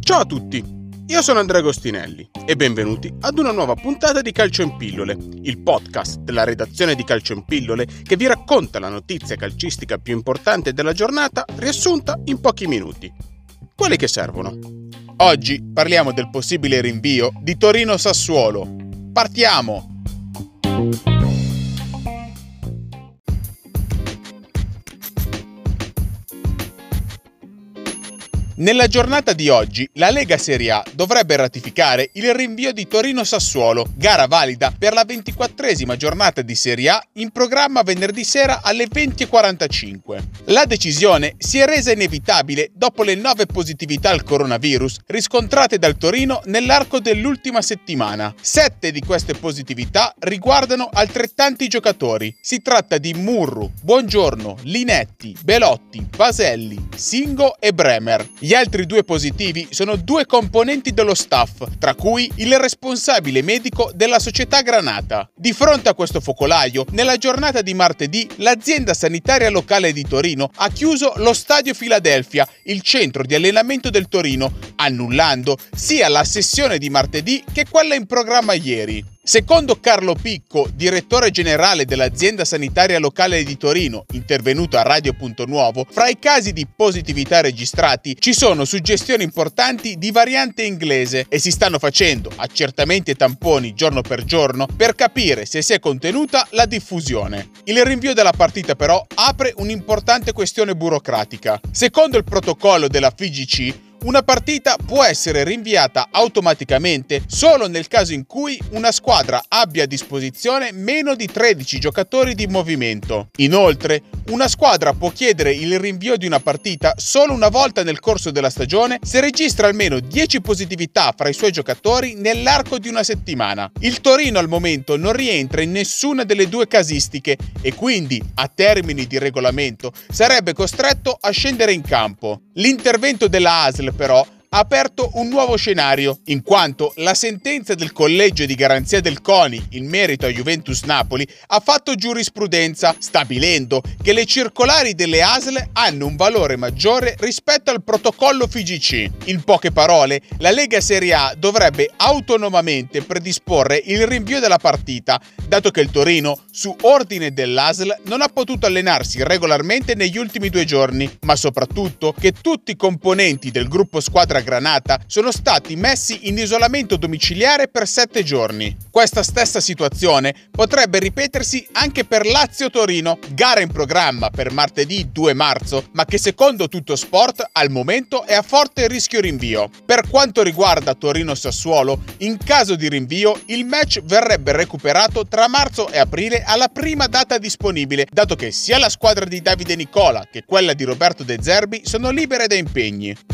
Ciao a tutti, io sono Andrea Agostinelli e benvenuti ad una nuova puntata di Calcio in Pillole, il podcast della redazione di Calcio in Pillole che vi racconta la notizia calcistica più importante della giornata riassunta in pochi minuti. Quelli che servono. Oggi parliamo del possibile rinvio di Torino-Sassuolo. Partiamo! Nella giornata di oggi la Lega Serie A dovrebbe ratificare il rinvio di Torino-Sassuolo, gara valida per la ventiquattresima giornata di Serie A in programma venerdì sera alle 20.45. La decisione si è resa inevitabile dopo le nove positività al coronavirus riscontrate dal Torino nell'arco dell'ultima settimana. Sette di queste positività riguardano altrettanti giocatori. Si tratta di Murru, Buongiorno, Linetti, Belotti, Vaselli, Singo e Bremer. Gli altri due positivi sono due componenti dello staff, tra cui il responsabile medico della società Granata. Di fronte a questo focolaio, nella giornata di martedì, l'azienda sanitaria locale di Torino ha chiuso lo stadio Filadelfia, il centro di allenamento del Torino, annullando sia la sessione di martedì che quella in programma ieri. Secondo Carlo Picco, direttore generale dell'azienda sanitaria locale di Torino, intervenuto a Radio Punto Nuovo, fra i casi di positività registrati ci sono suggestioni importanti di variante inglese e si stanno facendo accertamenti e tamponi giorno per giorno per capire se si è contenuta la diffusione. Il rinvio della partita però apre un'importante questione burocratica. Secondo il protocollo della FIGC, una partita può essere rinviata automaticamente solo nel caso in cui una squadra abbia a disposizione meno di 13 giocatori di movimento. Inoltre, una squadra può chiedere il rinvio di una partita solo una volta nel corso della stagione se registra almeno 10 positività fra i suoi giocatori nell'arco di una settimana. Il Torino al momento non rientra in nessuna delle due casistiche e quindi, a termini di regolamento, sarebbe costretto a scendere in campo. L'intervento della ASL però ha aperto un nuovo scenario, in quanto la sentenza del collegio di garanzia del CONI in merito a Juventus Napoli ha fatto giurisprudenza, stabilendo che le circolari delle ASL hanno un valore maggiore rispetto al protocollo FIGC. In poche parole, la Lega Serie A dovrebbe autonomamente predisporre il rinvio della partita, dato che il Torino, su ordine dell'ASL, non ha potuto allenarsi regolarmente negli ultimi due giorni, ma soprattutto che tutti i componenti del gruppo squadra Granata sono stati messi in isolamento domiciliare per sette giorni. Questa stessa situazione potrebbe ripetersi anche per Lazio-Torino, gara in programma per martedì 2 marzo, ma che secondo tutto sport al momento è a forte rischio rinvio. Per quanto riguarda Torino-Sassuolo, in caso di rinvio il match verrebbe recuperato tra marzo e aprile alla prima data disponibile, dato che sia la squadra di Davide Nicola che quella di Roberto De Zerbi sono libere da impegni.